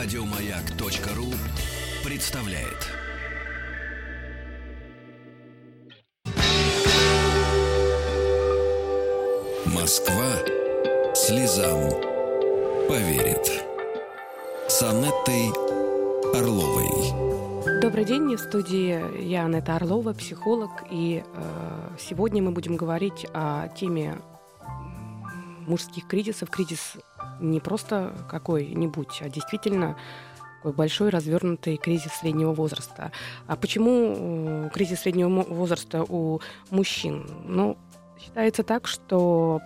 Радиомаяк.ру представляет. Москва слезам поверит. С Анеттой Орловой. Добрый день, в студии я Анетта Орлова, психолог, и э, сегодня мы будем говорить о теме мужских кризисов. Кризис не просто какой-нибудь, а действительно такой большой развернутый кризис среднего возраста. А почему э, кризис среднего возраста у мужчин? Ну, считается так, что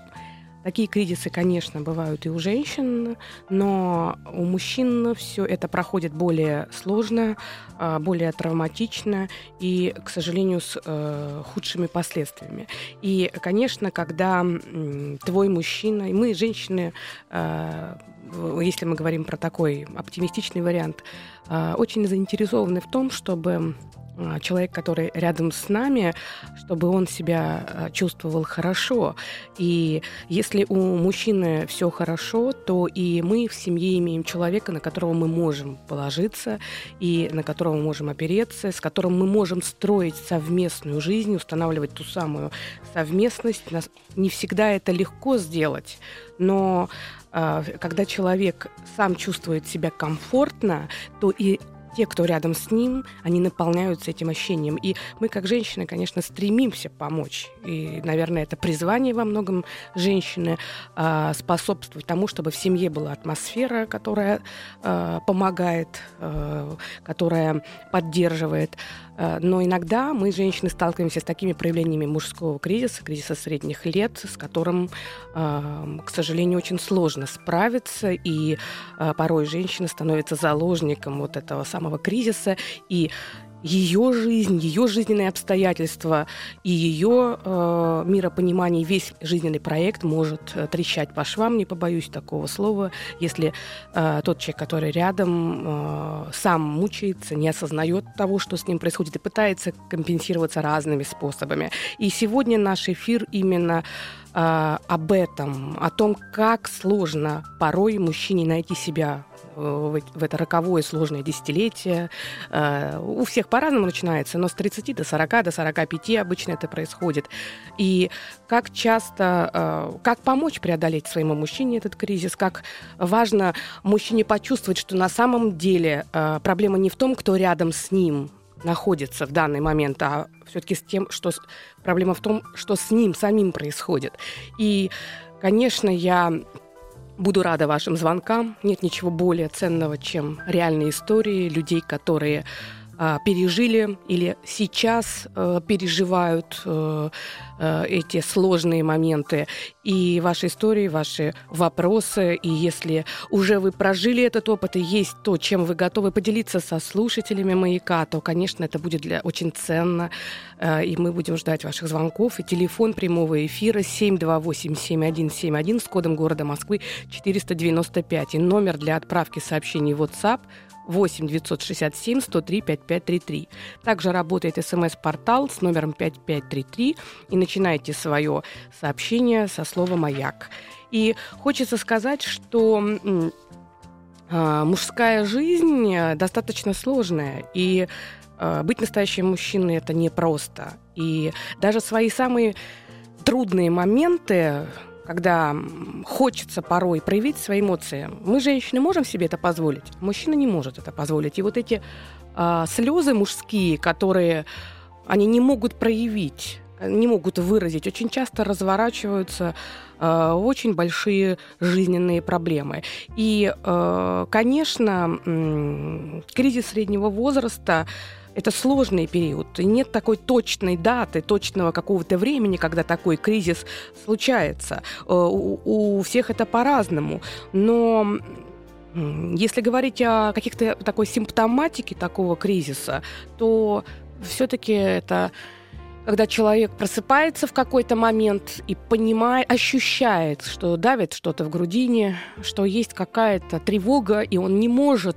Такие кризисы, конечно, бывают и у женщин, но у мужчин все это проходит более сложно, а, более травматично и, к сожалению, с э, худшими последствиями. И, конечно, когда твой мужчина, и мы, женщины, э, если мы говорим про такой оптимистичный вариант, э, очень заинтересованы в том, чтобы человек, который рядом с нами, чтобы он себя а, чувствовал хорошо. И если у мужчины все хорошо, то и мы в семье имеем человека, на которого мы можем положиться и на которого мы можем опереться, с которым мы можем строить совместную жизнь, устанавливать ту самую совместность. Не всегда это легко сделать, но а, когда человек сам чувствует себя комфортно, то и те, кто рядом с ним, они наполняются этим ощущением. И мы, как женщины, конечно, стремимся помочь. И, наверное, это призвание во многом женщины э, способствовать тому, чтобы в семье была атмосфера, которая э, помогает, э, которая поддерживает. Э, но иногда мы, женщины, сталкиваемся с такими проявлениями мужского кризиса, кризиса средних лет, с которым, э, к сожалению, очень сложно справиться. И э, порой женщина становится заложником вот этого самого кризиса. И ее жизнь, ее жизненные обстоятельства и ее э, миропонимание, весь жизненный проект может э, трещать по швам, не побоюсь такого слова, если э, тот человек, который рядом, э, сам мучается, не осознает того, что с ним происходит, и пытается компенсироваться разными способами. И сегодня наш эфир именно э, об этом, о том, как сложно порой мужчине найти себя в, это роковое сложное десятилетие. Э, у всех по-разному начинается, но с 30 до 40, до 45 обычно это происходит. И как часто, э, как помочь преодолеть своему мужчине этот кризис, как важно мужчине почувствовать, что на самом деле э, проблема не в том, кто рядом с ним, находится в данный момент, а все-таки с тем, что проблема в том, что с ним самим происходит. И, конечно, я Буду рада вашим звонкам. Нет ничего более ценного, чем реальные истории людей, которые пережили или сейчас э, переживают э, э, эти сложные моменты. И ваши истории, ваши вопросы, и если уже вы прожили этот опыт, и есть то, чем вы готовы поделиться со слушателями «Маяка», то, конечно, это будет для, очень ценно, и мы будем ждать ваших звонков. И телефон прямого эфира 728-7171 с кодом города Москвы 495. И номер для отправки сообщений в WhatsApp – 8 967 103 5533. Также работает смс-портал с номером 5533 и начинайте свое сообщение со слова «Маяк». И хочется сказать, что э, мужская жизнь достаточно сложная, и э, быть настоящим мужчиной это непросто. И даже свои самые трудные моменты когда хочется порой проявить свои эмоции. Мы, женщины, можем себе это позволить, мужчина не может это позволить. И вот эти э, слезы мужские, которые они не могут проявить, не могут выразить, очень часто разворачиваются э, очень большие жизненные проблемы. И, э, конечно, э, кризис среднего возраста это сложный период. И нет такой точной даты, точного какого-то времени, когда такой кризис случается. Э, у, у всех это по-разному. Но если говорить о каких-то такой симптоматике такого кризиса, то все-таки это когда человек просыпается в какой-то момент и понимает, ощущает, что давит что-то в грудине, что есть какая-то тревога, и он не может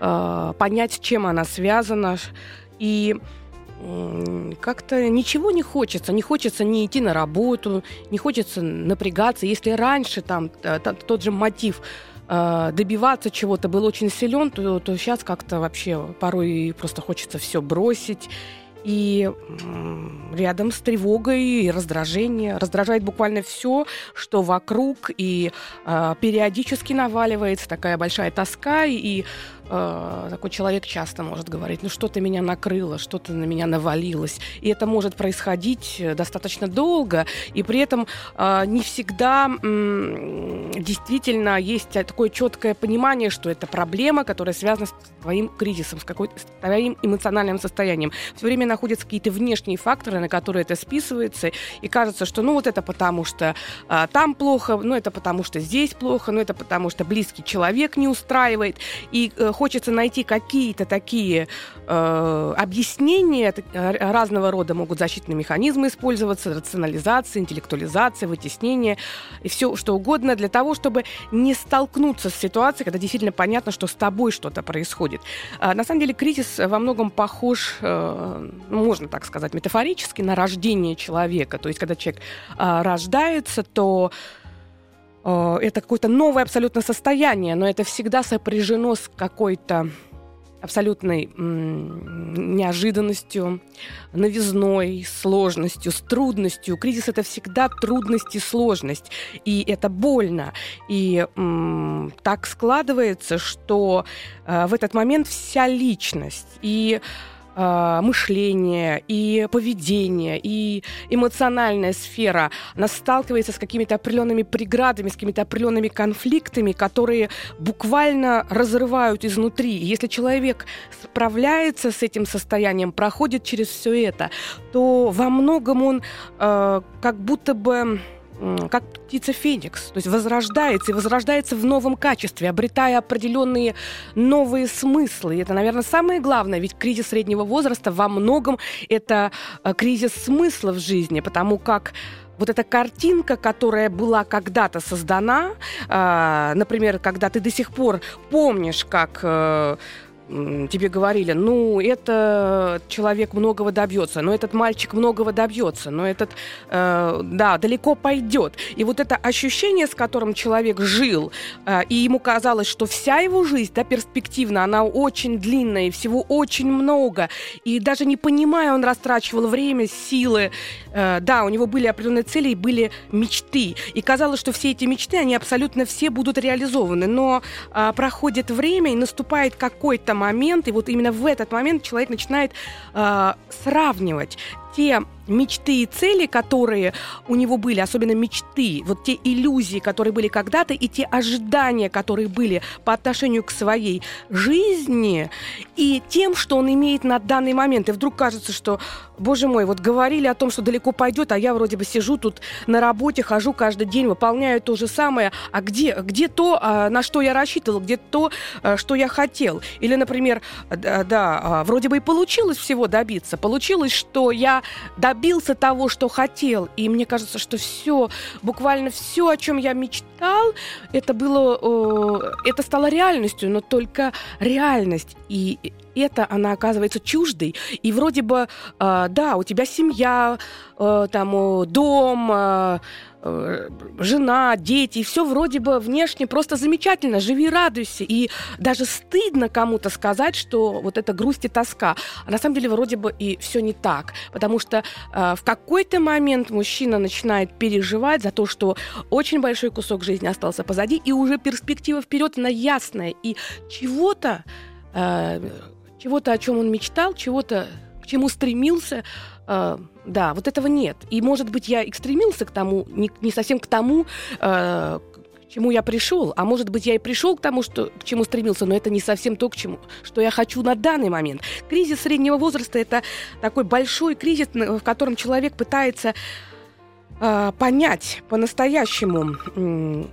э, понять, с чем она связана. И как-то ничего не хочется. Не хочется не идти на работу, не хочется напрягаться. Если раньше там тот же мотив э, добиваться чего-то был очень силен, то, то сейчас как-то вообще порой просто хочется все бросить и рядом с тревогой и раздражением. Раздражает буквально все, что вокруг, и э, периодически наваливается такая большая тоска, и э, такой человек часто может говорить, ну что-то меня накрыло, что-то на меня навалилось. И это может происходить э, достаточно долго, и при этом э, не всегда э, действительно есть такое четкое понимание, что это проблема, которая связана с твоим кризисом, с, какой, с твоим эмоциональным состоянием. Все время находятся какие-то внешние факторы, на которые это списывается, и кажется, что ну вот это потому, что э, там плохо, ну это потому, что здесь плохо, ну это потому, что близкий человек не устраивает. И э, хочется найти какие-то такие э, объяснения, э, разного рода могут защитные механизмы использоваться, рационализация, интеллектуализация, вытеснение и все что угодно для того, чтобы не столкнуться с ситуацией, когда действительно понятно, что с тобой что-то происходит. А, на самом деле кризис во многом похож, э, можно так сказать, метафорически на рождение человека. То есть, когда человек э, рождается, то Э, это какое-то новое абсолютно состояние, но это всегда сопряжено с какой-то абсолютной неожиданностью, новизной, сложностью, с трудностью. Кризис это всегда трудность и сложность, и это больно. И так складывается, что э, в этот момент вся личность и э, мышление, и поведение, и эмоциональная сфера, она сталкивается с какими-то определенными преградами, с какими-то определенными конфликтами, которые буквально разрывают изнутри. И если человек справляется с этим состоянием, проходит через все это, то во многом он э, как будто бы как птица Феникс, то есть возрождается и возрождается в новом качестве, обретая определенные новые смыслы. И это, наверное, самое главное, ведь кризис среднего возраста во многом это э, кризис смысла в жизни, потому как вот эта картинка, которая была когда-то создана, э, например, когда ты до сих пор помнишь, как э, тебе говорили, ну, это человек многого добьется, но этот мальчик многого добьется, но этот, э, да, далеко пойдет. И вот это ощущение, с которым человек жил, э, и ему казалось, что вся его жизнь, да, перспективна, она очень длинная, и всего очень много, и даже не понимая, он растрачивал время, силы, э, да, у него были определенные цели и были мечты, и казалось, что все эти мечты, они абсолютно все будут реализованы, но э, проходит время, и наступает какой-то момент, и вот именно в этот момент человек начинает э, сравнивать те мечты и цели, которые у него были, особенно мечты, вот те иллюзии, которые были когда-то, и те ожидания, которые были по отношению к своей жизни, и тем, что он имеет на данный момент. И вдруг кажется, что, боже мой, вот говорили о том, что далеко пойдет, а я вроде бы сижу тут на работе, хожу каждый день, выполняю то же самое. А где, где то, а, на что я рассчитывал, где то, а, что я хотел? Или, например, да, а, вроде бы и получилось всего добиться. Получилось, что я добился того, что хотел. И мне кажется, что все, буквально все, о чем я мечтал, это было, это стало реальностью, но только реальность. И это она оказывается чуждой. И вроде бы, э, да, у тебя семья, э, там, дом, Э, жена, дети, все вроде бы внешне просто замечательно, живи, радуйся. И даже стыдно кому-то сказать, что вот это грусть и тоска. А на самом деле вроде бы и все не так. Потому что э, в какой-то момент мужчина начинает переживать за то, что очень большой кусок жизни остался позади, и уже перспектива вперед, она ясная. И чего-то, э, чего-то, о чем он мечтал, чего-то, к чему стремился, э, да, вот этого нет. И, может быть, я экстремился к тому, не, не совсем к тому, э, к чему я пришел, а может быть, я и пришел к тому, что, к чему стремился, но это не совсем то, к чему, что я хочу на данный момент. Кризис среднего возраста – это такой большой кризис, в котором человек пытается э, понять по-настоящему,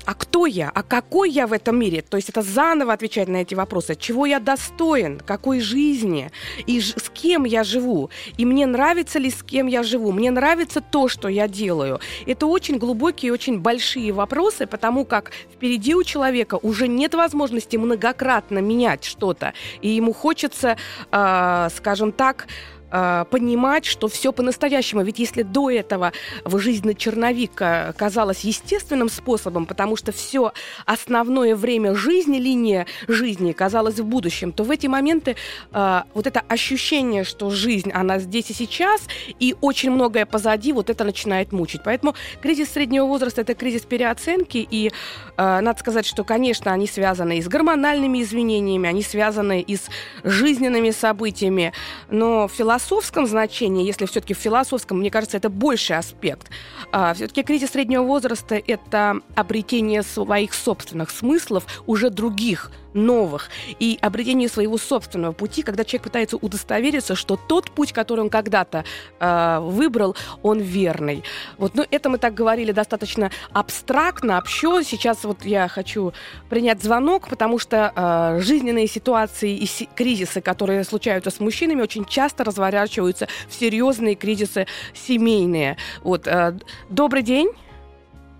а кто я, а какой я в этом мире. То есть это заново отвечать на эти вопросы. Чего я достоин, какой жизни и с кем я живу. И мне нравится ли с кем я живу. Мне нравится то, что я делаю. Это очень глубокие, очень большие вопросы, потому как впереди у человека уже нет возможности многократно менять что-то. И ему хочется, э, скажем так, э, понимать, что все по-настоящему. Ведь если до этого в жизни черновика казалось естественным способом, потому что все основное время жизни, линия жизни казалась в будущем, то в эти моменты э, вот это ощущение, что жизнь, она здесь и сейчас, и очень многое позади, вот это начинает мучить. Поэтому кризис среднего возраста – это кризис переоценки, и э, надо сказать, что, конечно, они связаны и с гормональными изменениями, они связаны и с жизненными событиями, но в философском значении, если все-таки в философском, мне кажется, это больший аспект. А, все-таки кризис среднего возраста – это обретение своих собственных смыслов, уже других, новых, и обретение своего собственного пути, когда человек пытается удостовериться, что тот путь, который он когда-то э, выбрал, он верный. Вот, ну, это мы так говорили достаточно абстрактно, общо. Сейчас вот я хочу принять звонок, потому что э, жизненные ситуации и си- кризисы, которые случаются с мужчинами, очень часто разворачиваются в серьезные кризисы семейные. Вот, э, добрый день.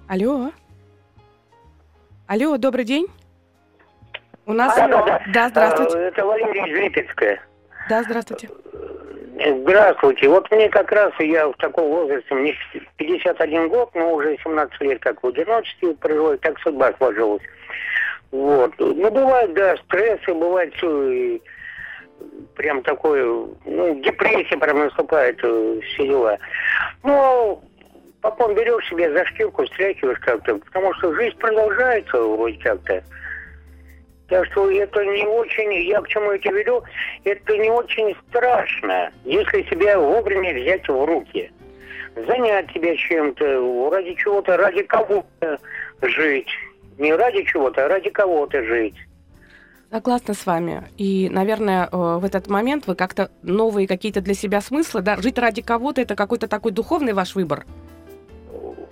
Алло. Алло, добрый день. У нас... Да, да, да. да здравствуйте. А, Это Валерия из Липецка. Да, здравствуйте. Здравствуйте. Вот мне как раз, я в таком возрасте, мне 51 год, но уже 17 лет как в одиночестве проживаю, так судьба сложилась. Вот. Ну, бывает, да, стрессы, бывает все, и прям такое, ну, депрессия прям наступает, э, все дела. Но потом берешь себе за шкирку, стряхиваешь как-то, потому что жизнь продолжается вроде как-то. Так что это не очень, я к чему это веду, это не очень страшно, если себя вовремя взять в руки. Занять себя чем-то, ради чего-то, ради кого-то жить. Не ради чего-то, а ради кого-то жить. Согласна с вами. И, наверное, э, в этот момент вы как-то новые какие-то для себя смыслы, да, жить ради кого-то, это какой-то такой духовный ваш выбор?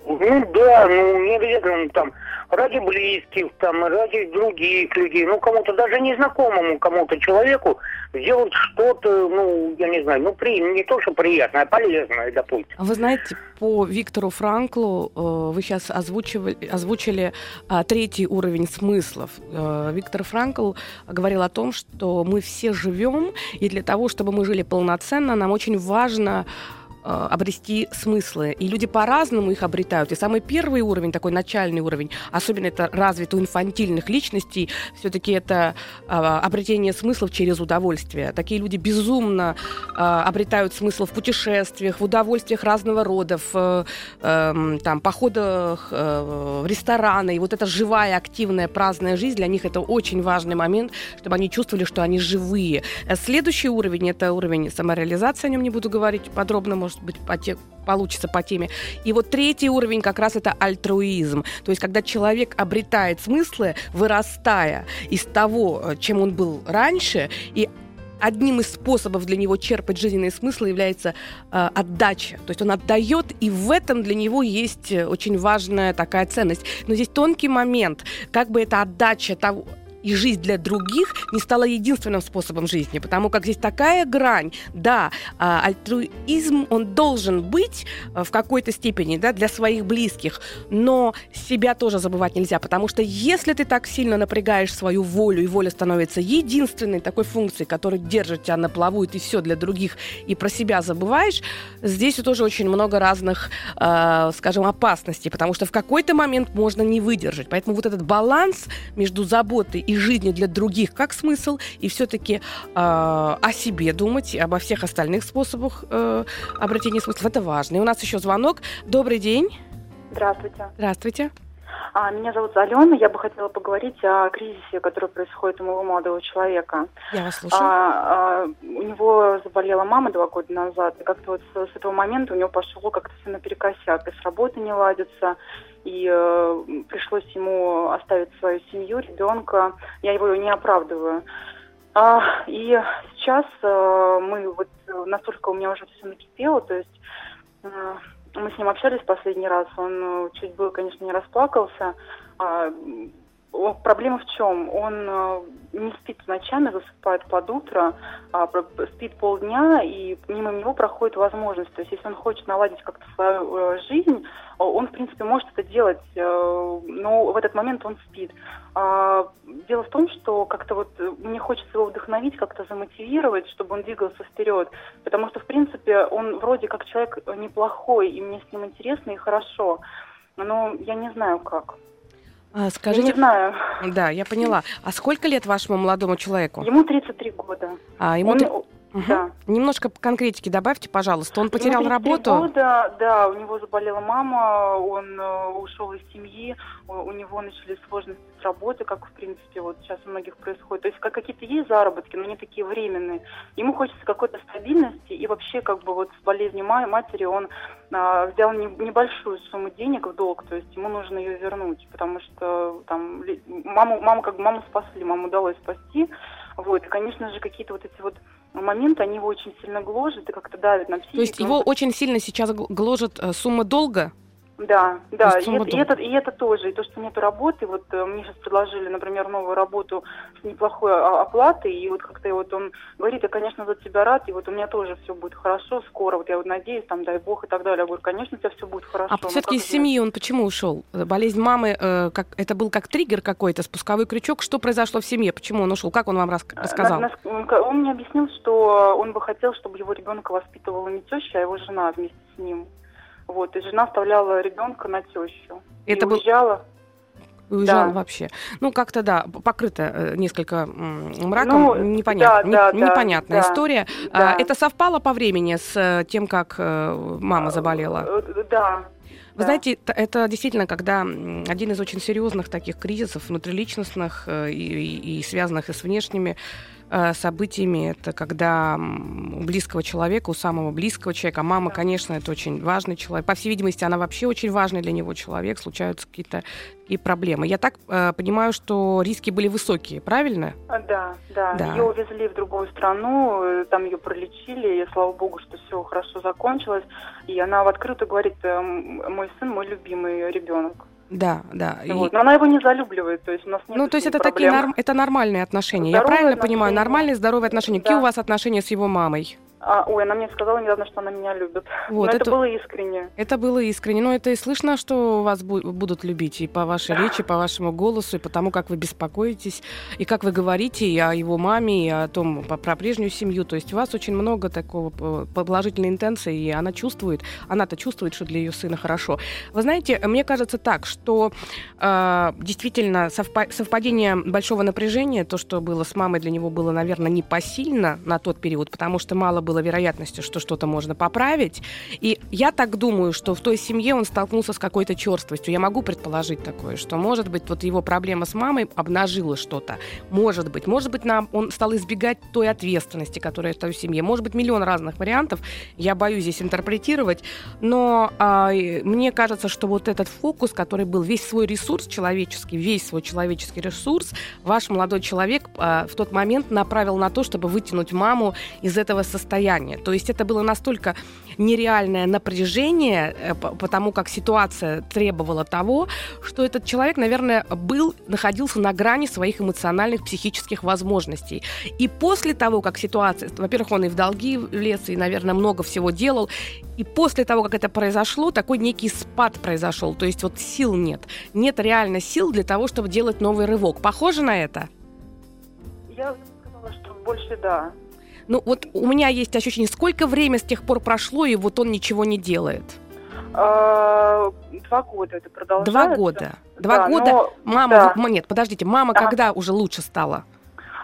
Ну да, ну не обязательно там ради близких, там, ради других людей, ну кому-то даже незнакомому кому-то человеку сделать что-то, ну, я не знаю, ну при, не то, что приятное, а полезное, допустим. Вы знаете, по Виктору Франклу э, вы сейчас озвучивали, озвучили а, третий уровень смыслов. Э, Виктор Франкл говорил о том, что мы все живем, и для того, чтобы мы жили полноценно, нам очень важно э, обрести смыслы. И люди по-разному их обретают. И самый первый уровень, такой начальный уровень, особенно это развит у инфантильных личностей, все-таки это э, обретение смыслов через удовольствие. Такие люди безумно э, обретают смысл в путешествиях, в удовольствиях разного рода, в э, э, там, походах э, в рестораны. И вот эта живая, активная, праздная жизнь, для них это очень важный момент, чтобы они чувствовали, что они живые. Э, Следующий уровень, это уровень самореализации, о нем не буду говорить подробно, может быть, по те, получится по теме. И вот третий уровень как раз это альтруизм. То есть, когда человек обретает смыслы, вырастая из того, э, чем он был раньше, и одним из способов для него черпать жизненные смыслы является э, отдача. То есть он отдает, и в этом для него есть э, очень важная такая ценность. Но здесь тонкий момент, как бы эта отдача того, и жизнь для других не стала единственным способом жизни, потому как здесь такая грань, да, а, альтруизм, он должен быть а, в какой-то степени, да, для своих близких, но себя тоже забывать нельзя, потому что если ты так сильно напрягаешь свою волю, и воля становится единственной такой функцией, которая держит тебя на плаву, и ты все для других, и про себя забываешь, здесь тоже очень много разных, э, скажем, опасностей, потому что в какой-то момент можно не выдержать. Поэтому вот этот баланс между заботой и жизнью для других как смысл, и все-таки э, о себе думать, обо всех остальных способах э, обретения смысла. Это важно. И у нас еще звонок. Добрый день. Здравствуйте. Здравствуйте. А, меня зовут Алена. Я бы хотела поговорить о кризисе, который происходит у моего молодого человека. Я вас слушаю. А, а, у него заболела мама два года назад, и как-то вот с, с этого момента у него пошло как-то все наперекосяк. И с работы не ладится, и э, пришлось ему оставить свою семью, ребенка. Я его не оправдываю. А, и сейчас э, мы вот настолько у меня уже все накипело, то есть э, мы с ним общались последний раз, он э, чуть было, конечно, не расплакался. А, проблема в чем? Он э, не спит ночами, засыпает под утро, а, спит полдня, и мимо него проходит возможность. То есть, если он хочет наладить как-то свою э, жизнь, он, в принципе, может это делать, э, но в этот момент он спит. А, дело в том, что как-то вот мне хочется его вдохновить, как-то замотивировать, чтобы он двигался вперед, потому что, в принципе, он вроде как человек неплохой, и мне с ним интересно и хорошо, но я не знаю как. А, скажите, я не знаю. Да, я поняла. А сколько лет вашему молодому человеку? Ему 33 года. А, ему... Он, Угу. Да. Немножко конкретики добавьте, пожалуйста. Он потерял работу? года, да, у него заболела мама, он э, ушел из семьи, у, него начались сложности с работой, как в принципе вот сейчас у многих происходит. То есть как какие-то есть заработки, но они такие временные. Ему хочется какой-то стабильности и вообще как бы вот с болезнью матери он а, взял не, небольшую сумму денег в долг, то есть ему нужно ее вернуть, потому что там маму, маму как бы маму спасли, маму удалось спасти, вот, и, конечно же, какие-то вот эти вот моменты, они его очень сильно гложат и как-то давят на психику. То есть его очень сильно сейчас гложет э, сумма долга? Да, да, и, и, это, и это тоже, и то, что нет работы, вот э, мне сейчас предложили, например, новую работу с неплохой оплатой, и вот как-то вот он говорит, я, конечно, за тебя рад, и вот у меня тоже все будет хорошо скоро, вот я вот надеюсь, там, дай бог и так далее. Я говорю, конечно, у тебя все будет хорошо. А все-таки из семьи он почему ушел? Болезнь мамы, э, как, это был как триггер какой-то, спусковой крючок, что произошло в семье, почему он ушел, как он вам рас, рассказал? Он, он мне объяснил, что он бы хотел, чтобы его ребенка воспитывала не теща, а его жена вместе с ним. Вот, и жена оставляла ребенка на тещу. Это и был... уезжала. Уезжал да. вообще. Ну, как-то, да, покрыто э, несколько мраком. Ну, непонятно, да, не, да, непонятная да, история. Да. А, это совпало по времени с э, тем, как э, мама заболела? Да. Вы да. знаете, это действительно, когда один из очень серьезных таких кризисов внутриличностных и, и, и связанных и с внешними событиями. Это когда у близкого человека, у самого близкого человека, мама, конечно, это очень важный человек. По всей видимости, она вообще очень важный для него человек. Случаются какие-то и проблемы. Я так э, понимаю, что риски были высокие, правильно? А, да, да, да. Ее увезли в другую страну, э, там ее пролечили, и слава богу, что все хорошо закончилось. И она в открытую говорит, э, мой сын, мой любимый ребенок. Да, да. Вот. Но она его не залюбливает, то есть у нас нет Ну, то есть это проблем. такие норм... это нормальные отношения. Здоровые Я правильно отношения. понимаю, нормальные здоровые отношения. Да. Какие у вас отношения с его мамой? А, ой, она мне сказала недавно, что она меня любит. Вот, Но это, это было искренне. Это было искренне. Но это и слышно, что вас бу- будут любить и по вашей речи, по вашему голосу, и по тому, как вы беспокоитесь, и как вы говорите и о его маме, и о том, про прежнюю семью. То есть у вас очень много такого положительной интенции, и она чувствует, она-то чувствует, что для ее сына хорошо. Вы знаете, мне кажется так, что э, действительно совпа- совпадение большого напряжения, то, что было с мамой, для него было, наверное, непосильно на тот период, потому что мало было было вероятностью, что что-то можно поправить. И я так думаю, что в той семье он столкнулся с какой-то черствостью. Я могу предположить такое, что, может быть, вот его проблема с мамой обнажила что-то. Может быть. Может быть, нам он стал избегать той ответственности, которая в той семье. Может быть, миллион разных вариантов. Я боюсь здесь интерпретировать. Но а, мне кажется, что вот этот фокус, который был, весь свой ресурс человеческий, весь свой человеческий ресурс, ваш молодой человек а, в тот момент направил на то, чтобы вытянуть маму из этого состояния состояние. То есть это было настолько нереальное напряжение, э, потому как ситуация требовала того, что этот человек, наверное, был, находился на грани своих эмоциональных, психических возможностей. И после того, как ситуация, во-первых, он и в долги влез, и, наверное, много всего делал, и после того, как это произошло, такой некий спад произошел. То есть вот сил нет. Нет реально сил для того, чтобы делать новый рывок. Похоже на это? Я сказала, что больше да. Ну вот у меня есть ощущение, сколько времени с тех пор прошло, и вот он ничего не делает? А, два года это продолжается. Два года. Два да, года. Но... Мама, да. нет, подождите, мама да. когда уже лучше стала?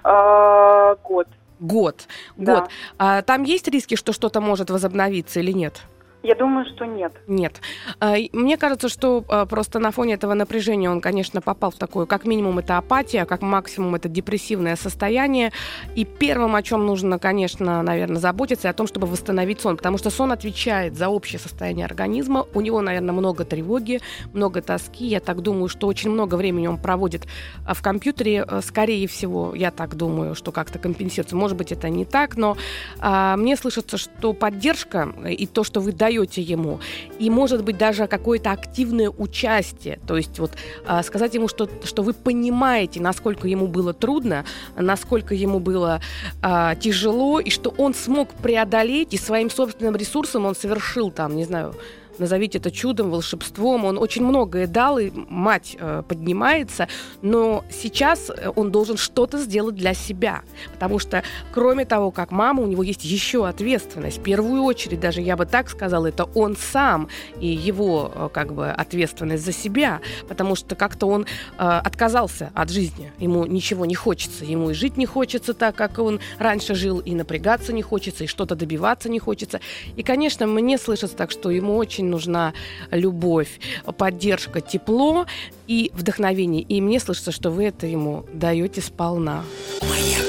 А, год. Год. Да. Год. А, там есть риски, что что-то может возобновиться или нет? Я думаю, что нет. Нет. А, мне кажется, что а, просто на фоне этого напряжения он, конечно, попал в такое, как минимум, это апатия, как максимум это депрессивное состояние. И первым, о чем нужно, конечно, наверное, заботиться, о том, чтобы восстановить сон, потому что сон отвечает за общее состояние организма. У него, наверное, много тревоги, много тоски. Я так думаю, что очень много времени он проводит а, в компьютере. Скорее всего, я так думаю, что как-то компенсируется. Может быть, это не так, но мне слышится, что поддержка и то, что вы даете даете ему, и, может быть, даже какое-то активное участие. То есть вот а, сказать ему, что, что вы понимаете, насколько ему было трудно, насколько ему было а, тяжело, и что он смог преодолеть, и своим собственным ресурсом он совершил там, не знаю, назовите это чудом, волшебством. Он очень многое дал, и мать э, поднимается, но сейчас э, он должен что-то сделать для себя. Потому что, кроме того, как мама, у него есть еще ответственность. В первую очередь, даже я бы так сказала, это он сам и его э, как бы ответственность за себя. Потому что как-то он э, отказался от жизни. Ему ничего не хочется. Ему и жить не хочется так, как он раньше жил, и напрягаться не хочется, и что-то добиваться не хочется. И, конечно, мне слышится так, что ему очень очень нужна любовь, поддержка, тепло и вдохновение. И мне слышится, что вы это ему даете сполна. Маяк.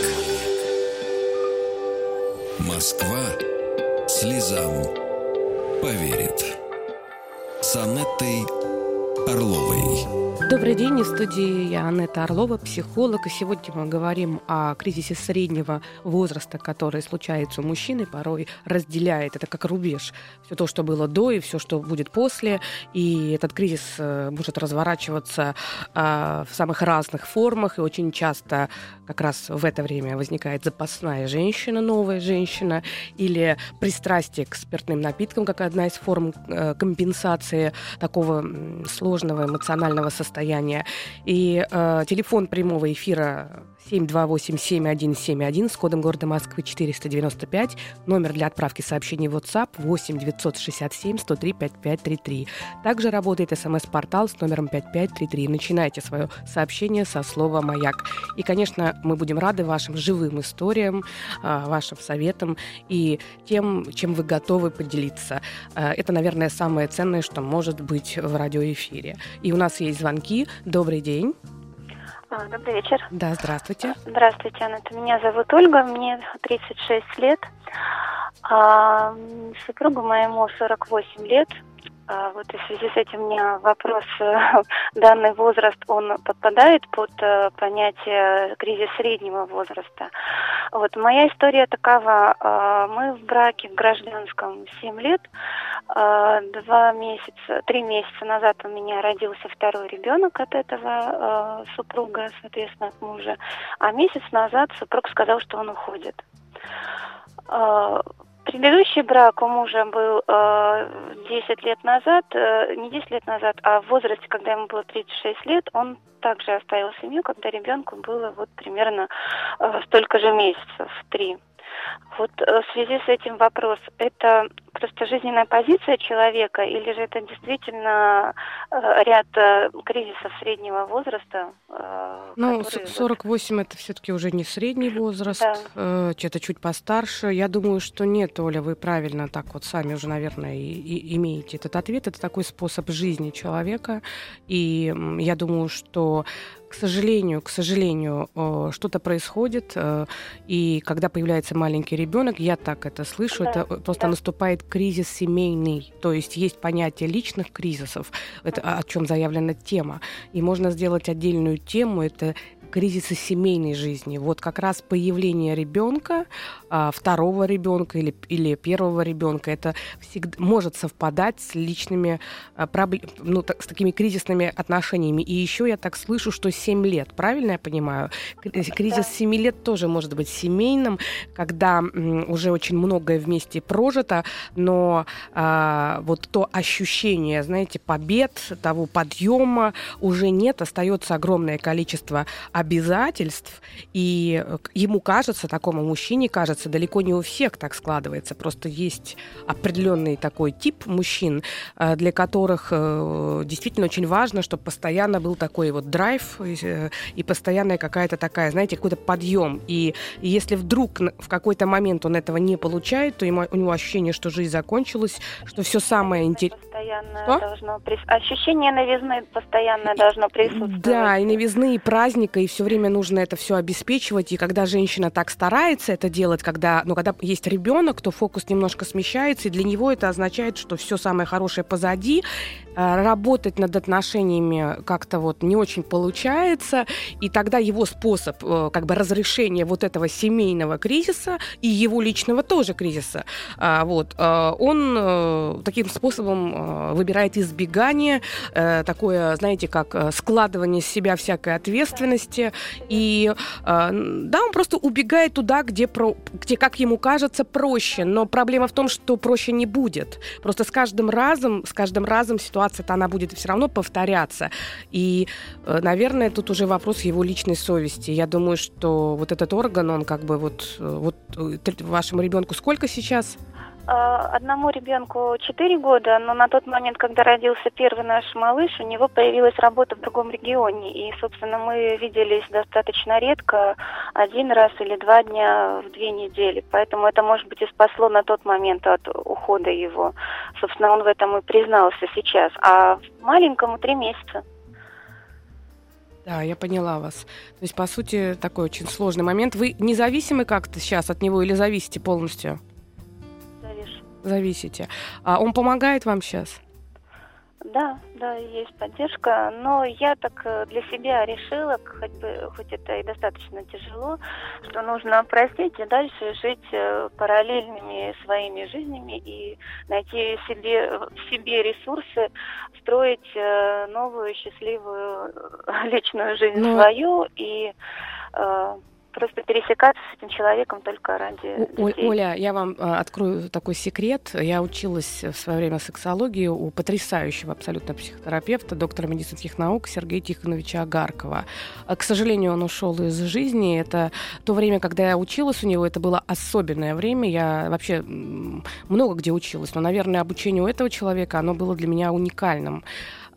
Москва слезам поверит. С Анеттой Орловой. Добрый день, в студии я Анетта Орлова, психолог. И сегодня мы говорим о кризисе среднего возраста, который случается у мужчины, порой разделяет, это как рубеж, все то, что было до и все, что будет после. И этот кризис э, может разворачиваться а, в самых разных формах, и очень часто как раз в это время возникает запасная женщина, новая женщина, или пристрастие к спиртным напиткам, как одна из форм э, компенсации такого сложного эмоционального состояния состояния. И э, телефон прямого эфира 728-7171 с кодом города Москвы 495. Номер для отправки сообщений в WhatsApp 8 967 103 5533. Также работает смс-портал с номером 5533. Начинайте свое сообщение со слова «Маяк». И, конечно, мы будем рады вашим живым историям, э, вашим советам и тем, чем вы готовы поделиться. Э, это, наверное, самое ценное, что может быть в радиоэфире. И у нас есть звонки. Добрый день. Добрый вечер. Да, здравствуйте. Здравствуйте, Анна. Меня зовут Ольга, мне 36 лет. А, супругу моему 48 лет. А, вот и в связи с этим у меня вопрос, э, данный возраст, он подпадает под э, понятие кризис среднего возраста. Вот моя история такова, а, мы в браке в гражданском 7 лет, а, два месяца, три месяца назад у меня родился второй ребенок от этого супруга, соответственно, от мужа, а месяц назад супруг сказал, что он уходит. Предыдущий брак у мужа был э, 10 лет назад, э, не 10 лет назад, а в возрасте, когда ему было 36 лет, он также оставил семью, когда ребенку было вот примерно э, столько же месяцев, три. Вот э, в связи с этим вопрос, это просто жизненная позиция человека или же это действительно э, ряд э, кризисов среднего возраста? Ну, 48 это все-таки уже не средний возраст, да. это чуть постарше. Я думаю, что нет, Оля, вы правильно так вот сами уже, наверное, и, и имеете этот ответ. Это такой способ жизни человека. И я думаю, что к сожалению, к сожалению, что-то происходит, э, и когда появляется маленький ребенок, я так это слышу, да, это просто да. наступает кризис семейный, то есть есть понятие личных кризисов, это о чем заявлена тема, и можно сделать отдельную тему, это кризисы семейной жизни. Вот как раз появление ребенка, а, второго ребенка или, или первого ребенка, это всегда может совпадать с личными а, проблемами, ну, так, с такими кризисными отношениями. И еще я так слышу, что 7 лет, правильно я понимаю? Кризис да. 7 лет тоже может быть семейным, когда м, уже очень многое вместе прожито, но а, вот то ощущение, знаете, побед, того подъема уже нет, остается огромное количество обязательств, и э, ему кажется, такому мужчине кажется, далеко не у всех так складывается, просто есть определенный такой тип мужчин, э, для которых э, действительно очень важно, чтобы постоянно был такой вот драйв и постоянная какая-то такая, знаете, какой-то подъем. И если вдруг в какой-то момент он этого не получает, то ему, у него ощущение, что жизнь закончилась, что все самое интересное постоянно Что? должно прис... ощущение новизны постоянно должно присутствовать. Да, и новизны, и праздника, и все время нужно это все обеспечивать. И когда женщина так старается это делать, когда, ну, когда есть ребенок, то фокус немножко смещается, и для него это означает, что все самое хорошее позади, а, работать над отношениями как-то вот не очень получается, и тогда его способ э, как бы разрешения вот этого семейного кризиса и его личного тоже кризиса, а, вот, э, он э, таким способом выбирает избегание, такое, знаете, как складывание с себя всякой ответственности, и да, он просто убегает туда, где, про, где, как ему кажется, проще, но проблема в том, что проще не будет. Просто с каждым разом, с каждым разом ситуация-то она будет все равно повторяться. И, наверное, тут уже вопрос его личной совести. Я думаю, что вот этот орган, он как бы вот, вот вашему ребенку сколько сейчас? А, одному ребенку 4 года, но на тот момент, когда родился первый наш малыш, у него появилась работа в другом регионе. И, собственно, мы виделись достаточно редко, один раз или два дня в две недели. Поэтому это, может быть, и спасло на тот момент от ухода его. Собственно, он в этом и признался сейчас. А маленькому три месяца. Да, я поняла вас. То есть, по сути, такой очень сложный момент. Вы независимы как-то сейчас от него или зависите полностью? Зависите. А он помогает вам сейчас? Да, да, есть поддержка, но я так э, для себя решила, хоть бы, хоть это и достаточно тяжело, что нужно простить и дальше жить э, параллельными своими жизнями и найти себе, в себе ресурсы, строить э, новую счастливую личную жизнь но... свою и просто пересекаться с этим человеком только ради детей. Оля, я вам э, открою такой секрет. Я училась в свое время сексологии у потрясающего абсолютно психотерапевта, доктора медицинских наук Сергея Тихоновича Агаркова. А, к сожалению, он ушел из жизни. Это то время, когда я училась у него, это было особенное время. Я вообще много где училась, но, наверное, обучение у этого человека, оно было для меня уникальным.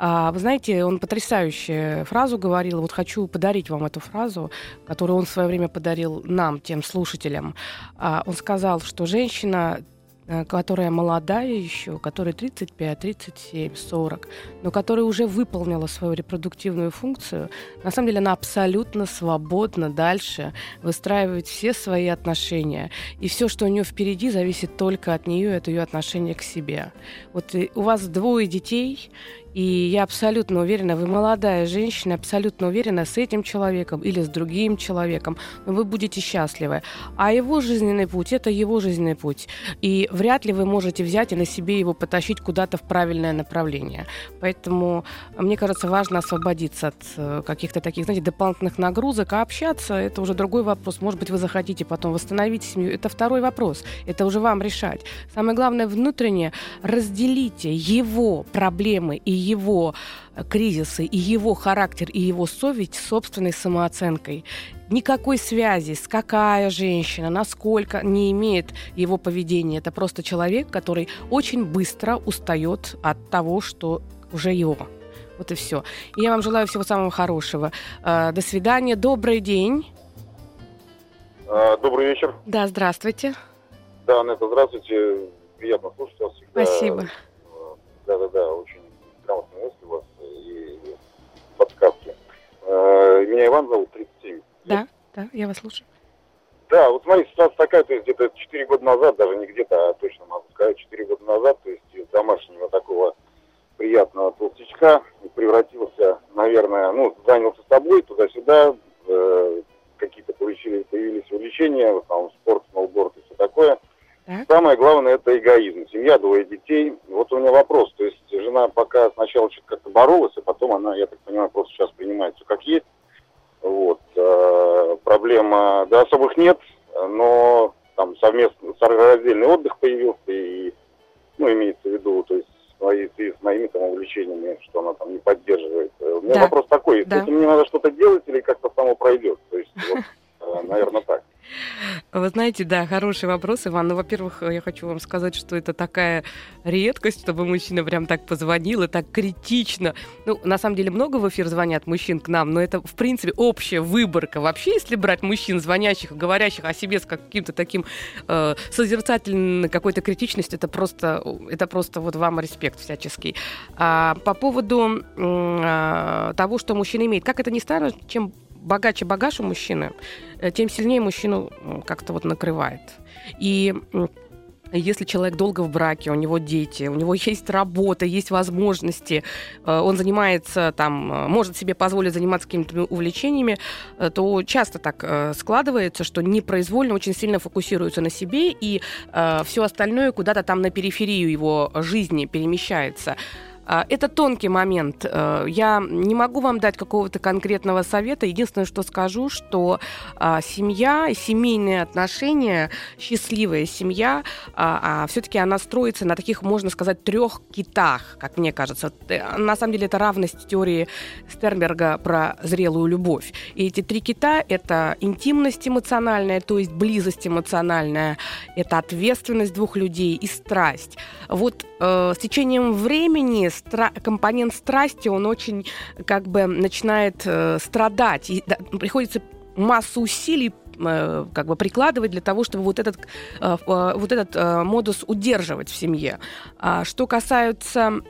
А, вы знаете, он потрясающую фразу говорил. Вот хочу подарить вам эту фразу, которую он в свое время подарил нам, тем слушателям. А, он сказал, что женщина э, которая молодая еще, которая 35, 37, 40, но которая уже выполнила свою репродуктивную функцию, на самом деле она абсолютно свободна дальше выстраивать все свои отношения. И все, что у нее впереди, зависит только от нее, от ее отношения к себе. Вот у вас двое детей, и я абсолютно уверена, вы молодая женщина, абсолютно уверена с этим человеком или с другим человеком, но вы будете счастливы. А его жизненный путь – это его жизненный путь. И вряд ли вы можете взять и на себе его потащить куда-то в правильное направление. Поэтому, мне кажется, важно освободиться от э, каких-то таких, знаете, дополнительных нагрузок, а общаться – это уже другой вопрос. Может быть, вы захотите потом восстановить семью. Это второй вопрос. Это уже вам решать. Самое главное, внутренне разделите его проблемы и его э, кризисы, и его характер, и его совесть с собственной самооценкой. Никакой связи с какая женщина, насколько не имеет его поведение. Это просто человек, который очень быстро устает от того, что уже его. Вот и все. И я вам желаю всего самого хорошего. Э, до свидания. Добрый день. А, добрый вечер. Да, здравствуйте. Да, Анетта, здравствуйте. Приятно слушать вас всегда. Спасибо. Да-да-да, очень грамотные мысли у вас и подсказки. Э, меня Иван зовут, 37. Да, да, я вас слушаю. Да, вот смотрите, ситуация такая, то есть где-то 4 года назад, даже не где-то, а точно могу сказать, 4 года назад, то есть из домашнего такого приятного толстячка превратился, наверное, ну, занялся собой, туда-сюда, э, какие-то появились, появились увлечения, в основном спорт, сноуборд и все такое – так. Самое главное это эгоизм. Семья, двое детей. Вот у меня вопрос. То есть жена пока сначала что-то как-то боролась, а потом она, я так понимаю, просто сейчас принимает все как есть. Вот. Э, проблема, да, особых нет, но там совместно, раздельный отдых появился и, ну, имеется в виду, то есть свои, с моими там увлечениями, что она там не поддерживает. У меня да. вопрос такой, да. этим мне надо что-то делать или как-то само пройдет? То есть, вот, э, наверное, так. Вы знаете, да, хороший вопрос, Иван. Ну, во-первых, я хочу вам сказать, что это такая редкость, чтобы мужчина прям так позвонил и так критично. Ну, на самом деле, много в эфир звонят мужчин к нам, но это, в принципе, общая выборка. Вообще, если брать мужчин, звонящих, говорящих о себе с каким-то таким э, созерцательной какой-то критичностью, это просто, это просто вот вам респект всяческий. А, по поводу э, того, что мужчина имеет, как это ни странно, чем богаче багаж у мужчины, э, тем сильнее мужчину как-то вот накрывает. И если человек долго в браке, у него дети, у него есть работа, есть возможности, э, он занимается там, э, может себе позволить заниматься какими-то увлечениями, то часто так складывается, что непроизвольно очень сильно фокусируется на себе, и все остальное куда-то там на периферию его жизни перемещается. А, это тонкий момент. Э, я не могу вам дать какого-то конкретного совета. Единственное, что скажу, что а, семья, семейные отношения, счастливая семья, а, все-таки она строится на таких, можно сказать, трех китах, как мне кажется. На самом деле это равность теории Стернберга про зрелую любовь. И эти три кита — это интимность эмоциональная, то есть близость эмоциональная, это ответственность двух людей и страсть. Вот э, с течением времени стра- компонент страсти, он очень как бы начинает э, страдать. И да, приходится массу усилий э, как бы прикладывать для того, чтобы вот этот, э, э, вот этот модус удерживать в семье. А что касается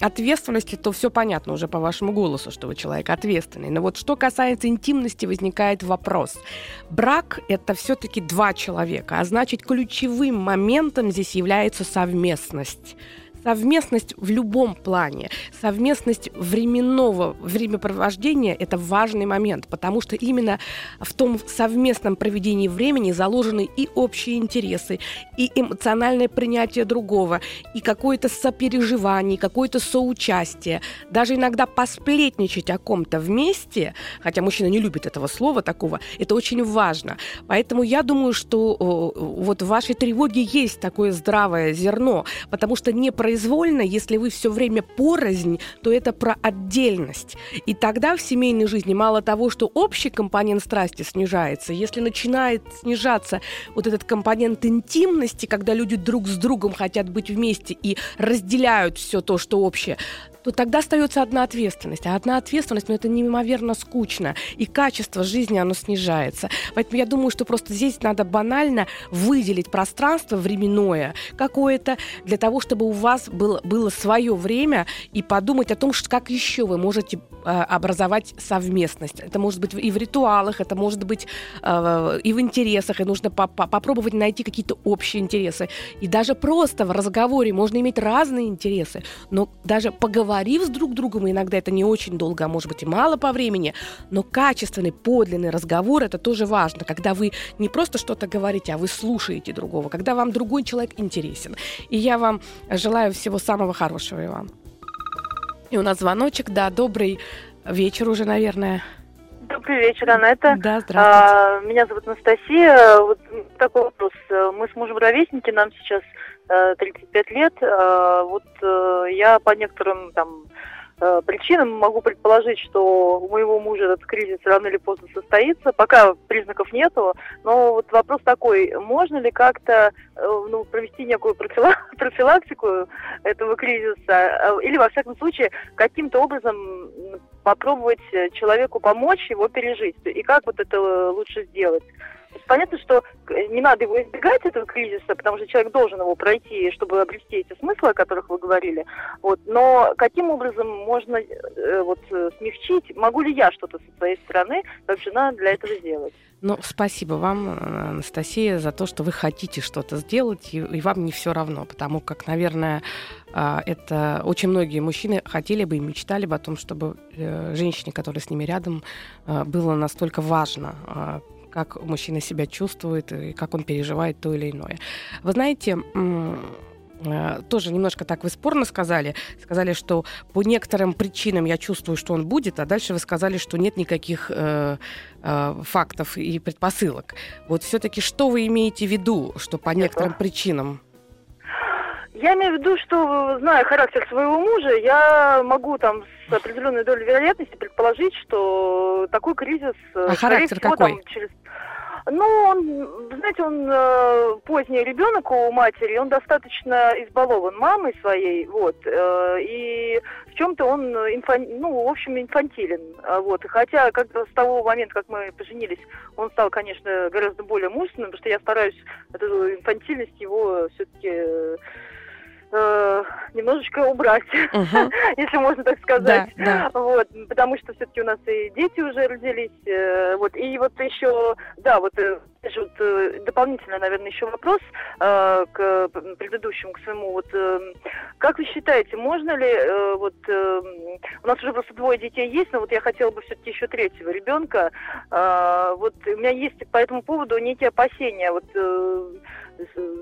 ответственности, то все понятно уже по вашему голосу, что вы человек ответственный. Но вот что касается интимности, возникает вопрос. Брак — это все-таки два человека, а значит, ключевым моментом здесь является совместность совместность в любом плане, совместность временного времяпровождения – это важный момент, потому что именно в том совместном проведении времени заложены и общие интересы, и эмоциональное принятие другого, и какое-то сопереживание, какое-то соучастие. Даже иногда посплетничать о ком-то вместе, хотя мужчина не любит этого слова такого, это очень важно. Поэтому я думаю, что вот в вашей тревоге есть такое здравое зерно, потому что не произошло произвольно, если вы все время порознь, то это про отдельность. И тогда в семейной жизни мало того, что общий компонент страсти снижается, если начинает снижаться вот этот компонент интимности, когда люди друг с другом хотят быть вместе и разделяют все то, что общее, то тогда остается одна ответственность. А одна ответственность, ну, это неимоверно скучно. И качество жизни, оно снижается. Поэтому я думаю, что просто здесь надо банально выделить пространство временное какое-то для того, чтобы у вас было, было свое время и подумать о том, что как еще вы можете э, образовать совместность. Это может быть и в ритуалах, это может быть э, и в интересах, и нужно по -по попробовать найти какие-то общие интересы. И даже просто в разговоре можно иметь разные интересы, но даже поговорив с друг другом, иногда это не очень долго, а может быть и мало по времени, но качественный, подлинный разговор это тоже важно, когда вы не просто что-то говорите, а вы слушаете другого, когда вам другой человек интересен. И я вам желаю всего самого хорошего, Иван. И у нас звоночек, да, добрый вечер уже, наверное. Добрый вечер, Анетта. Да, здравствуйте. А, меня зовут Анастасия. Вот такой вопрос. Мы с мужем ровесники, нам сейчас 35 лет. А, вот э, я по некоторым там э, причинам могу предположить, что у моего мужа этот кризис рано или поздно состоится. Пока признаков нету, но вот вопрос такой, можно ли как-то э, ну, провести некую профилактику этого кризиса, или, во всяком случае, каким-то образом попробовать человеку помочь его пережить? И как вот это лучше сделать? Понятно, что не надо его избегать, этого кризиса, потому что человек должен его пройти, чтобы обрести эти смыслы, о которых вы говорили. Вот. Но каким образом можно э, вот, смягчить? Могу ли я что-то со своей стороны, как жена, для этого сделать? Ну, спасибо вам, Анастасия, за то, что вы хотите что-то сделать, и, и вам не все равно, потому как, наверное, а, это очень многие мужчины хотели бы и мечтали бы о том, чтобы э, женщине, которая с ними рядом, э, было настолько важно а, как мужчина себя чувствует и как он переживает то или иное. Вы знаете, э, тоже немножко так вы спорно сказали. Сказали, что по некоторым причинам я чувствую, что он будет, а дальше вы сказали, что нет никаких э, э, фактов и предпосылок. Вот все-таки что вы имеете в виду, что по некоторым причинам? Я имею в виду, что, зная характер своего мужа, я могу там с определенной долей вероятности предположить, что такой кризис... А характер всего, какой? Там, через Ну, он, знаете, он э, поздний ребенок у матери, он достаточно избалован мамой своей, вот, э, и в чем-то он, инфан, ну, в общем, инфантилен, а, вот, и хотя как с того момента, как мы поженились, он стал, конечно, гораздо более мужественным, потому что я стараюсь эту инфантильность его все-таки э, немножечко убрать, uh-huh. если можно так сказать. Да, да. Вот, потому что все-таки у нас и дети уже родились. Э, вот, и вот еще, да, вот, э, вот э, дополнительно, наверное, еще вопрос э, к предыдущему, к своему. Вот, э, как вы считаете, можно ли, э, вот, э, у нас уже просто двое детей есть, но вот я хотела бы все-таки еще третьего ребенка. Э, вот у меня есть по этому поводу некие опасения. Вот, э,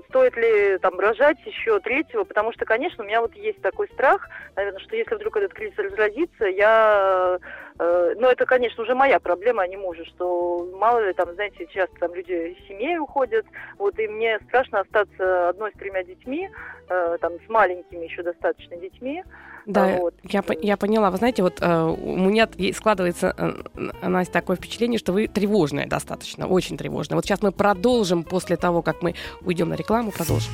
стоит ли там рожать еще третьего, потому что, конечно, у меня вот есть такой страх, наверное, что если вдруг этот кризис разразится, я, э, ну это, конечно, уже моя проблема, а не мужа, что мало ли там, знаете, часто там люди из семьи уходят, вот и мне страшно остаться одной с тремя детьми, э, там с маленькими еще достаточно детьми, да, вот. я, я поняла. Вы знаете, вот э, у меня складывается, э, Настя, такое впечатление, что вы тревожная достаточно, очень тревожная. Вот сейчас мы продолжим после того, как мы уйдем на рекламу, продолжим.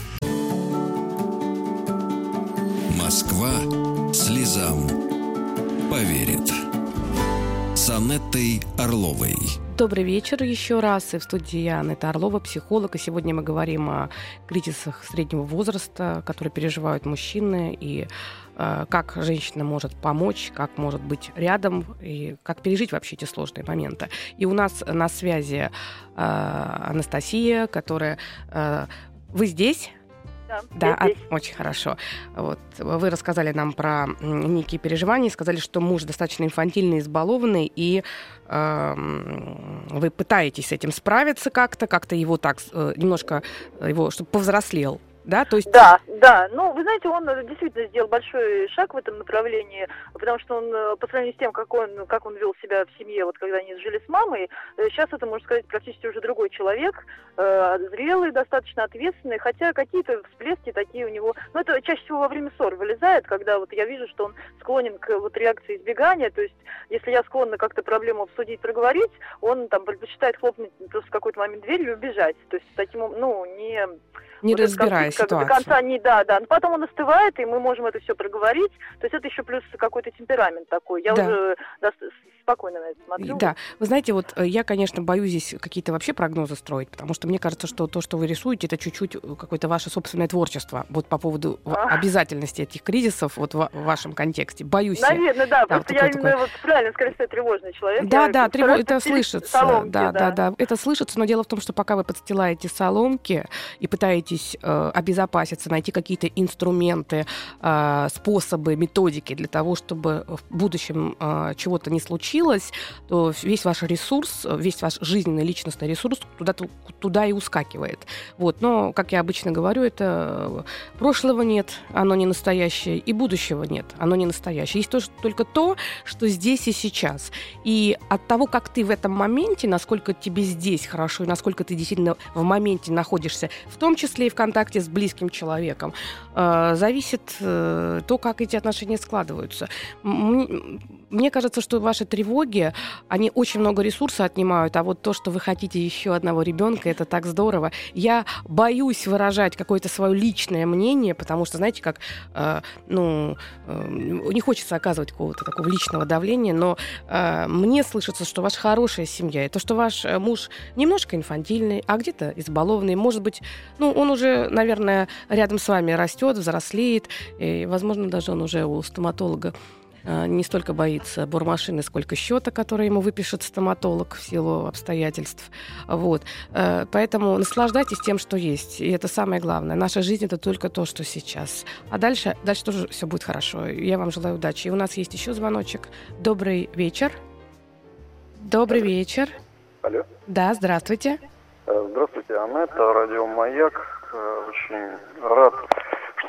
Москва слезам поверит. С Анеттой Орловой. Добрый вечер еще раз. И в студии я, Анетта Орлова, психолог. И сегодня мы говорим о кризисах среднего возраста, которые переживают мужчины, и как женщина может помочь, как может быть рядом, и как пережить вообще эти сложные моменты. И у нас на связи э, Анастасия, которая... Э, вы здесь? Да, да очень хорошо. Вот вы рассказали нам про некие переживания, сказали, что муж достаточно инфантильный, избалованный, и э, вы пытаетесь с этим справиться как-то, как-то его так э, немножко его, чтобы повзрослел да, то есть... Да, да. Ну, вы знаете, он э, действительно сделал большой шаг в этом направлении, потому что он, э, по сравнению с тем, как он, как он вел себя в семье, вот когда они жили с мамой, э, сейчас это, можно сказать, практически уже другой человек, э, зрелый, достаточно ответственный, хотя какие-то всплески такие у него... Ну, это чаще всего во время ссор вылезает, когда вот я вижу, что он склонен к вот реакции избегания, то есть если я склонна как-то проблему обсудить, проговорить, он там предпочитает хлопнуть просто в какой-то момент дверью и убежать. То есть таким, ну, не не вот разбирая как, ситуацию. До конца не, да, да. Но потом он остывает, и мы можем это все проговорить. То есть это еще плюс какой-то темперамент такой. Я да. уже да, спокойно на это смотрю. Да. Вы знаете, вот э, я, конечно, боюсь здесь какие-то вообще прогнозы строить, потому что мне кажется, что то, что вы рисуете, это чуть-чуть э, какое-то ваше собственное творчество. Вот по поводу а. обязательности этих кризисов вот в вашем контексте. Боюсь. Наверное, да. да просто вот я именно такое... вот правильно сказать, что я тревожный человек. Да, я да, тревож... это слышится. Соломки, да, да, да, да. Это слышится, но дело в том, что пока вы подстилаете соломки и пытаетесь э, обезопаситься, найти какие-то инструменты, э, способы, методики для того, чтобы в будущем э, чего-то не случилось, случилось, то весь ваш ресурс, весь ваш жизненный личностный ресурс туда, туда и ускакивает. Вот. Но, как я обычно говорю, это прошлого нет, оно не настоящее, и будущего нет, оно не настоящее. Есть только то, что здесь и сейчас. И от того, как ты в этом моменте, насколько тебе здесь хорошо, и насколько ты действительно в моменте находишься, в том числе и в контакте с близким человеком, э, зависит э, то, как эти отношения складываются. Мне кажется, что ваши тревоги, они очень много ресурса отнимают, а вот то, что вы хотите еще одного ребенка, это так здорово. Я боюсь выражать какое-то свое личное мнение, потому что, знаете, как, э, ну, э, не хочется оказывать какого-то такого личного давления, но э, мне слышится, что ваша хорошая семья, и то, что ваш э, муж немножко инфантильный, а где-то избалованный, может быть, ну, он уже, наверное, рядом с вами растет, взрослеет, и, возможно, даже он уже у стоматолога не столько боится бормашины, сколько счета, который ему выпишет стоматолог в силу обстоятельств. Вот. Э, поэтому наслаждайтесь тем, что есть. И это самое главное. Наша жизнь — это только то, что сейчас. А дальше, дальше тоже все будет хорошо. Я вам желаю удачи. И у нас есть еще звоночек. Добрый вечер. Добрый вечер. Алло. Да, здравствуйте. Э, здравствуйте, Анетта, радио «Маяк». Очень рад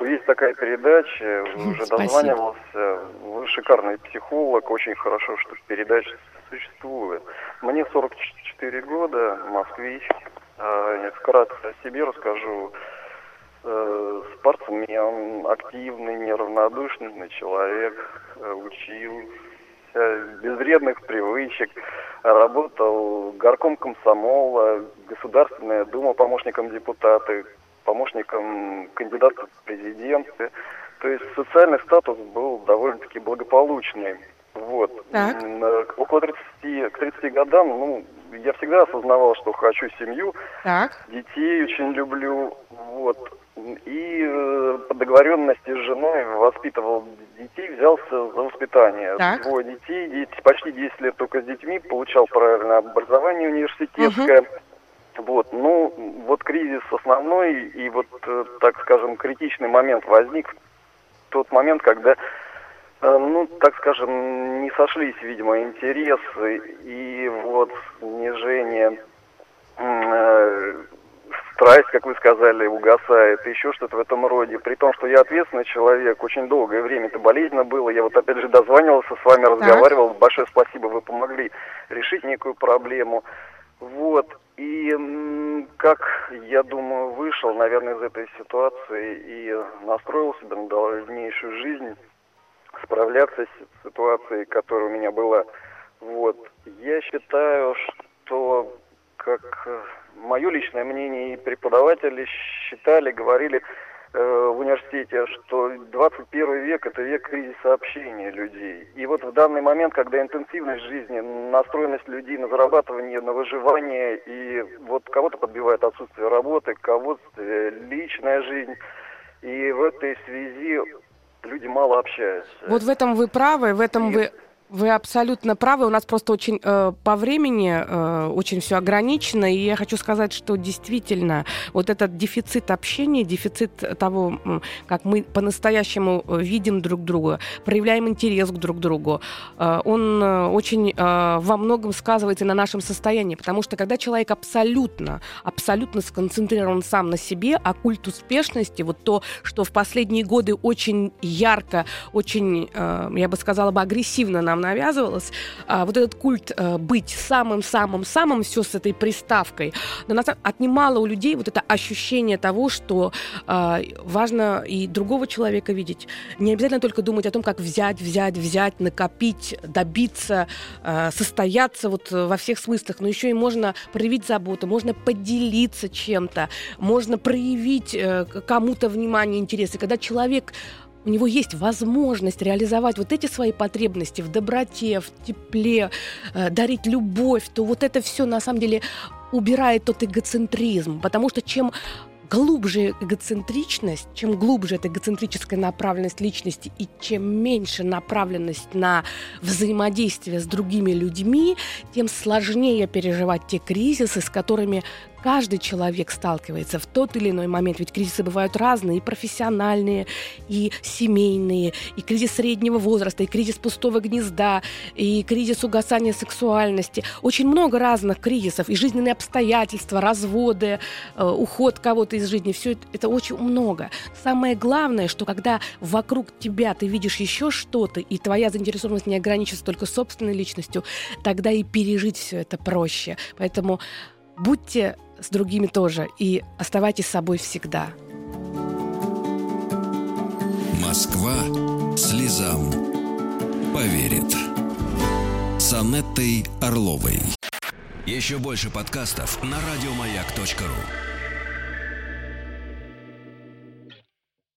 есть такая передача, уже дозванивался, вы шикарный психолог, очень хорошо, что передача существует. Мне 44 года, москвич, а, вкратце о себе расскажу. Э, спортсмен, активный, неравнодушный человек, э, учился, без вредных привычек. работал горком комсомола, Государственная Дума, помощником депутата, помощником кандидата в президенты. То есть социальный статус был довольно-таки благополучный. Вот. Так. Около 30, к 30 годам, ну, я всегда осознавал, что хочу семью. Так. Детей очень люблю. Вот. И э, по договоренности с женой воспитывал детей, взялся за воспитание. Так. Двое детей, дети, почти 10 лет только с детьми, получал правильное образование университетское. Вот, ну, вот кризис основной и вот, э, так скажем, критичный момент возник в тот момент, когда, э, ну, так скажем, не сошлись, видимо, интересы и вот снижение э, страсть, как вы сказали, угасает, еще что-то в этом роде. При том, что я ответственный человек, очень долгое время это болезненно было. Я вот опять же дозванивался с вами, разговаривал. Большое спасибо, вы помогли решить некую проблему. Вот. И как, я думаю, вышел, наверное, из этой ситуации и настроил себя на дальнейшую жизнь, справляться с ситуацией, которая у меня была. Вот. Я считаю, что как э, мое личное мнение и преподаватели считали, говорили в университете, что 21 век это век кризиса общения людей. И вот в данный момент, когда интенсивность жизни, настроенность людей на зарабатывание, на выживание, и вот кого-то подбивает отсутствие работы, кого-то э, личная жизнь, и в этой связи люди мало общаются. Вот в этом вы правы, в этом И- вы вы абсолютно правы. У нас просто очень э, по времени э, очень все ограничено. И я хочу сказать, что действительно вот этот дефицит общения, дефицит того, как мы по-настоящему э, видим друг друга, проявляем интерес к друг другу, э, он э, очень э, во многом сказывается на нашем состоянии. Потому что когда человек абсолютно, абсолютно сконцентрирован сам на себе, а культ успешности, вот то, что в последние годы очень ярко, очень, э, я бы сказала бы, агрессивно нам навязывалось, а, вот этот культ э, быть самым-самым-самым, все с этой приставкой, но на самом- у людей вот это ощущение того, что а, важно и другого человека видеть. Не обязательно только думать о том, как взять, взять, взять, накопить, добиться, э, состояться вот во всех смыслах, но еще и можно проявить заботу, можно поделиться чем-то, можно проявить э, кому-то внимание, интерес. И когда человек у него есть возможность реализовать вот эти свои потребности в доброте, в тепле, э, дарить любовь, то вот это все на самом деле убирает тот эгоцентризм. Потому что чем глубже эгоцентричность, чем глубже эта эгоцентрическая направленность личности и чем меньше направленность на взаимодействие с другими людьми, тем сложнее переживать те кризисы, с которыми каждый человек сталкивается в тот или иной момент. Ведь кризисы бывают разные, и профессиональные, и семейные, и кризис среднего возраста, и кризис пустого гнезда, и кризис угасания сексуальности. Очень много разных кризисов, и жизненные обстоятельства, разводы, э, уход кого-то из жизни. Все это, это очень много. Самое главное, что когда вокруг тебя ты видишь еще что-то, и твоя заинтересованность не ограничивается только собственной личностью, тогда и пережить все это проще. Поэтому будьте с другими тоже и оставайтесь собой всегда. Москва слезам поверит. С Анеттой Орловой. Еще больше подкастов на радиомаяк.ру.